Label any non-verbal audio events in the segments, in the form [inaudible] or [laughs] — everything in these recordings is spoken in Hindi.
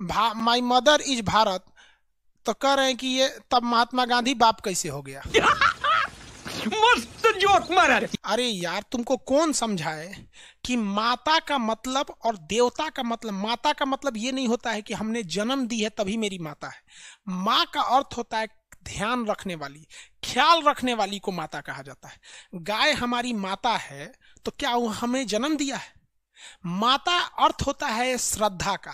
माई मदर इज़ भारत तो कह रहे हैं कि ये तब महात्मा गांधी बाप कैसे हो गया? मस्त जोक मारा अरे यार तुमको कौन समझाए कि माता का मतलब और देवता का मतलब माता का मतलब ये नहीं होता है कि हमने जन्म दी है तभी मेरी माता है। माँ का अर्थ होता है ध्यान रखने वाली ख्याल रखने वाली को माता कहा जाता है। गाय हमारी माता है तो क्या वो हमें जन्म दिया है? माता अर्थ होता है श्रद्धा का।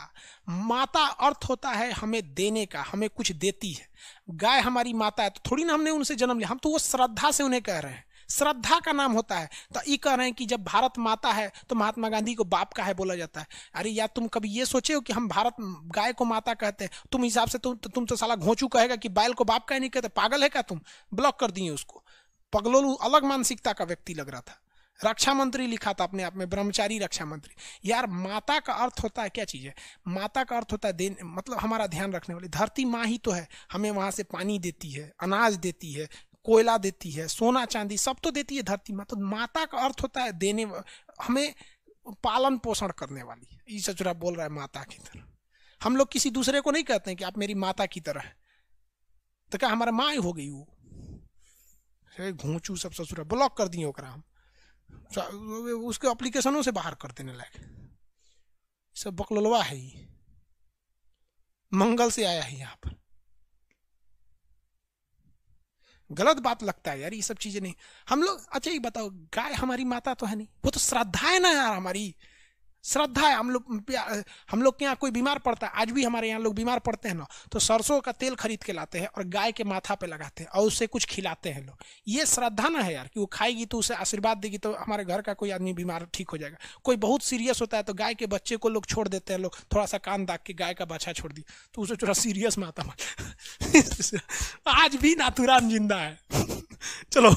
माता अर्थ होता है हमें देने का, हमें कुछ देती है। गाय हमारी माता है तो थोड़ी ना हमने उनसे जन्म लिया। हम तो वो श्रद्धा से उन्हें कह रहे हैं। श्रद्धा का नाम होता है। तो ये कह रहे हैं कि जब भारत माता है तो महात्मा गांधी को बाप का है बोला जाता है। अरे यार, तुम कभी ये सोचे हो कि हम भारत गाय को माता कहते हैं? तुम हिसाब से तुम तुम तो साला घोंचू कहेगा कि बैल को बाप का ही, नहीं कहते। पागल है क्या तुम? ब्लॉक कर दिए उसको। पगलोलू अलग मानसिकता का व्यक्ति लग रहा था। रक्षा मंत्री लिखा था अपने आप में, ब्रह्मचारी रक्षा मंत्री। यार, माता का अर्थ होता है, क्या चीज़ है? माता का अर्थ होता है देन मतलब हमारा ध्यान रखने वाली। धरती माँ ही तो है, हमें वहाँ से पानी देती है, अनाज देती है, कोयला देती है, सोना चांदी सब तो देती है धरती माँ। तो माता का अर्थ होता है देने हमें पालन पोषण करने वाली ये सचुरा बोल रहा है माता की तरह। हम लोग किसी दूसरे को नहीं कहते हैं कि आप मेरी माता की तरह तो क्या हमारा माँ ही हो गई वो? घूचू सब ससुरा ब्लॉक कर दिए ओकरा हम। उसके एप्लीकेशनों से बाहर कर देने लायक सब बकलवा ही मंगल से आया है यहाँ पर। गलत बात लगता है यार, ये सब चीज़ें नहीं। हम लोग अच्छा ये बताओ, गाय हमारी माता तो है नहीं। वो तो श्रद्धा है ना यार हमारी। श्रद्धा है, हम लोग हम लोग के यहाँ कोई बीमार पड़ता है, आज भी हमारे यहाँ लोग बीमार पड़ते हैं ना तो सरसों का तेल खरीद के लाते हैं और गाय के माथा पे लगाते हैं और उससे कुछ खिलाते हैं लोग। ये श्रद्धा ना है यार, कि वो खाएगी तो उसे आशीर्वाद देगी तो हमारे घर का कोई आदमी बीमार ठीक हो जाएगा। कोई बहुत सीरियस होता है तो गाय के बच्चे को लोग छोड़ देते हैं लोग थोड़ा सा कान दाग के गाय का बच्चा छोड़ दी तो उसे थोड़ा सीरियस माता [laughs] आज भी नाथुराम ज़िंदा है। [laughs] चलो।